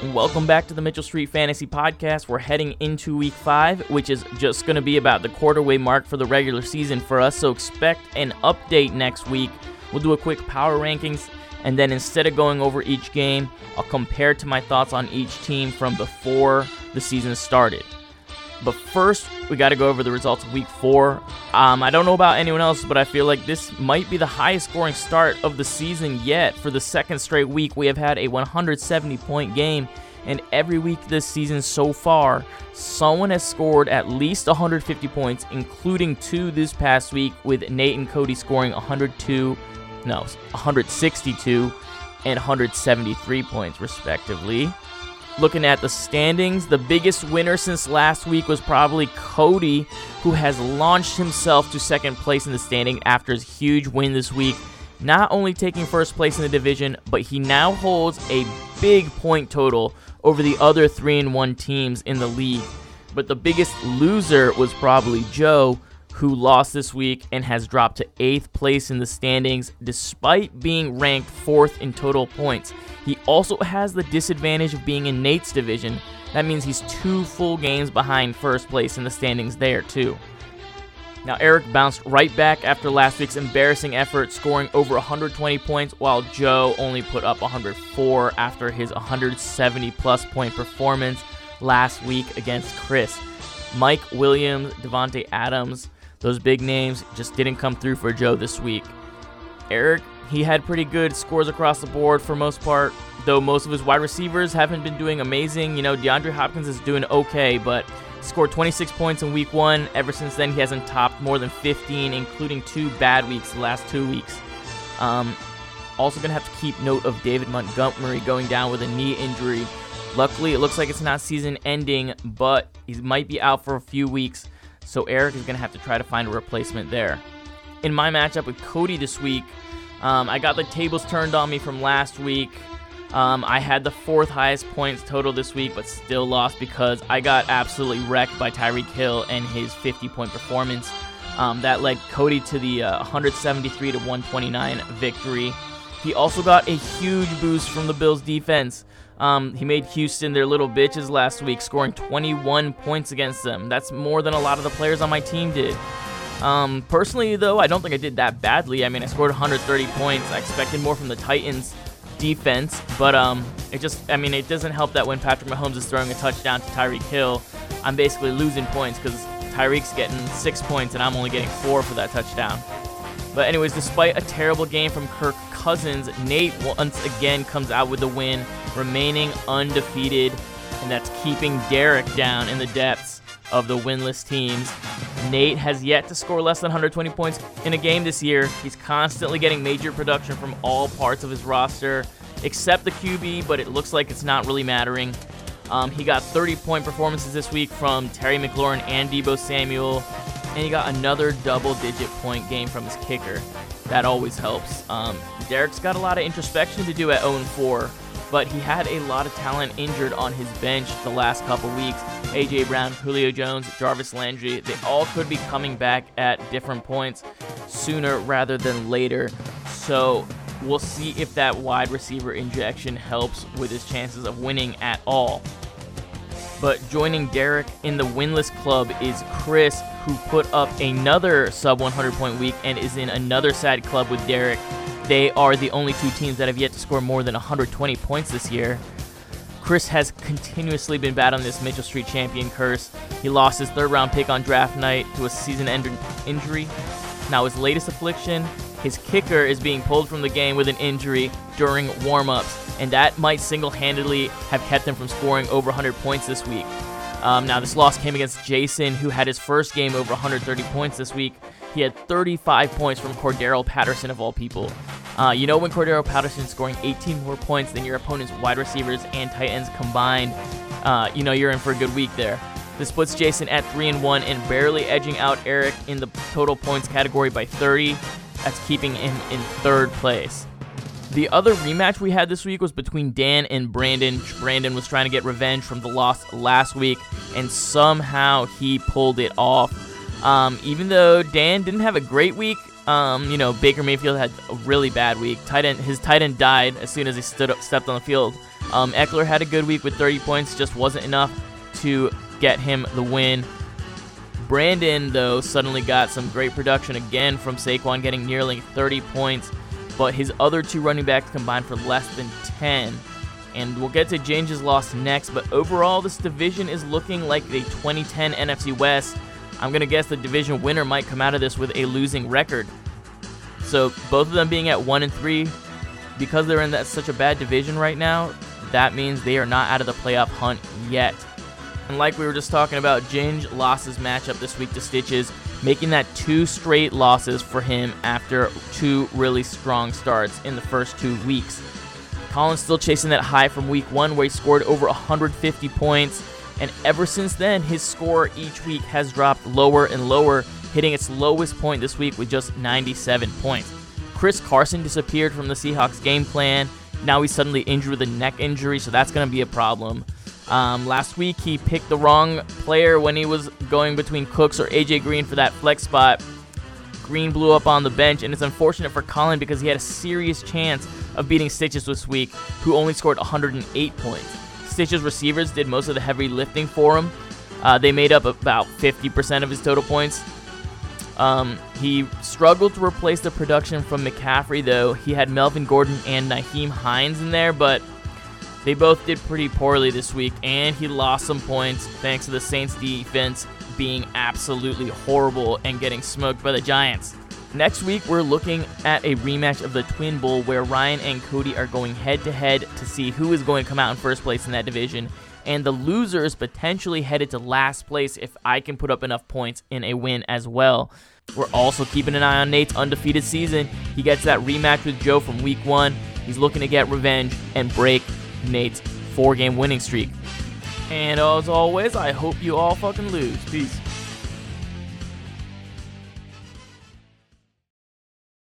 Welcome back to the Mitchell Street Fantasy Podcast. We're heading into week five, which is just going to be about the quarterway mark for the regular season for us. So expect an update next week. We'll do a quick power rankings, and then instead of going over each game, I'll compare to my thoughts on each team from before the season started. But first, we got to go over the results of week four. Um, I don't know about anyone else, but I feel like this might be the highest scoring start of the season yet. For the second straight week, we have had a 170 point game. And every week this season so far, someone has scored at least 150 points, including two this past week, with Nate and Cody scoring 102, no, 162 and 173 points, respectively. Looking at the standings, the biggest winner since last week was probably Cody, who has launched himself to second place in the standing after his huge win this week. Not only taking first place in the division, but he now holds a big point total over the other 3 and 1 teams in the league. But the biggest loser was probably Joe, who lost this week and has dropped to 8th place in the standings despite being ranked 4th in total points. He also has the disadvantage of being in Nate's division. That means he's two full games behind first place in the standings there, too. Now, Eric bounced right back after last week's embarrassing effort, scoring over 120 points, while Joe only put up 104 after his 170 plus point performance last week against Chris. Mike Williams, Davante Adams, those big names just didn't come through for Joe this week. Eric, he had pretty good scores across the board for most part, though most of his wide receivers haven't been doing amazing. You know, DeAndre Hopkins is doing okay, but scored 26 points in week one. Ever since then, he hasn't topped more than 15, including two bad weeks the last two weeks. Um, also, going to have to keep note of David Montgomery going down with a knee injury. Luckily, it looks like it's not season ending, but he might be out for a few weeks so Eric is going to have to try to find a replacement there. In my matchup with Cody this week, um, I got the tables turned on me from last week. Um, I had the fourth highest points total this week, but still lost because I got absolutely wrecked by Tyreek Hill and his 50 point performance. Um, that led Cody to the uh, 173 to 129 victory. He also got a huge boost from the Bills defense. Um, he made Houston their little bitches last week, scoring 21 points against them. That's more than a lot of the players on my team did. Um, personally, though, I don't think I did that badly. I mean, I scored 130 points. I expected more from the Titans defense, but um, it just, I mean, it doesn't help that when Patrick Mahomes is throwing a touchdown to Tyreek Hill, I'm basically losing points because Tyreek's getting six points and I'm only getting four for that touchdown. But anyways, despite a terrible game from Kirk Cousins, Nate once again comes out with the win, remaining undefeated, and that's keeping Derek down in the depths of the winless teams. Nate has yet to score less than 120 points in a game this year. He's constantly getting major production from all parts of his roster, except the QB, but it looks like it's not really mattering. Um, he got 30 point performances this week from Terry McLaurin and Deebo Samuel, and he got another double digit point game from his kicker. That always helps. Um, Derek's got a lot of introspection to do at 0 4, but he had a lot of talent injured on his bench the last couple weeks. A.J. Brown, Julio Jones, Jarvis Landry, they all could be coming back at different points sooner rather than later. So we'll see if that wide receiver injection helps with his chances of winning at all. But joining Derek in the winless club is Chris, who put up another sub 100 point week and is in another sad club with Derek. They are the only two teams that have yet to score more than 120 points this year. Chris has continuously been bad on this Mitchell Street champion curse. He lost his third round pick on draft night to a season ending injury. Now, his latest affliction, his kicker is being pulled from the game with an injury during warm ups and that might single handedly have kept him from scoring over 100 points this week. Um, now, this loss came against Jason, who had his first game over 130 points this week. He had 35 points from Cordarrelle Patterson, of all people. Uh, you know, when Cordarrelle Patterson is scoring 18 more points than your opponent's wide receivers and tight ends combined, uh, you know you're in for a good week there. This puts Jason at 3 and 1 and barely edging out Eric in the total points category by 30. That's keeping him in third place. The other rematch we had this week was between Dan and Brandon. Brandon was trying to get revenge from the loss last week, and somehow he pulled it off. Um, even though Dan didn't have a great week, um, you know Baker Mayfield had a really bad week. Tight end, his tight end died as soon as he stood up, stepped on the field. Um, Ekeler had a good week with 30 points, just wasn't enough to get him the win. Brandon, though, suddenly got some great production again from Saquon, getting nearly 30 points, but his other two running backs combined for less than 10. And we'll get to James's loss next, but overall, this division is looking like the 2010 NFC West. I'm going to guess the division winner might come out of this with a losing record. So, both of them being at 1 and 3, because they're in that such a bad division right now, that means they are not out of the playoff hunt yet. And like we were just talking about, Ginge lost his matchup this week to Stitches, making that two straight losses for him after two really strong starts in the first two weeks. Colin's still chasing that high from week one where he scored over 150 points, and ever since then, his score each week has dropped lower and lower, hitting its lowest point this week with just 97 points. Chris Carson disappeared from the Seahawks game plan. Now he's suddenly injured with a neck injury, so that's going to be a problem. Um, last week, he picked the wrong player when he was going between Cooks or AJ Green for that flex spot. Green blew up on the bench, and it's unfortunate for Colin because he had a serious chance of beating Stitches this week, who only scored 108 points. Stitches receivers did most of the heavy lifting for him. Uh, they made up about 50% of his total points. Um, he struggled to replace the production from McCaffrey, though. He had Melvin Gordon and Nyheim Hines in there, but they both did pretty poorly this week, and he lost some points thanks to the Saints defense being absolutely horrible and getting smoked by the Giants. Next week, we're looking at a rematch of the Twin Bowl where Ryan and Cody are going head to head to see who is going to come out in first place in that division. And the loser is potentially headed to last place if I can put up enough points in a win as well. We're also keeping an eye on Nate's undefeated season. He gets that rematch with Joe from week one. He's looking to get revenge and break Nate's four game winning streak. And as always, I hope you all fucking lose. Peace.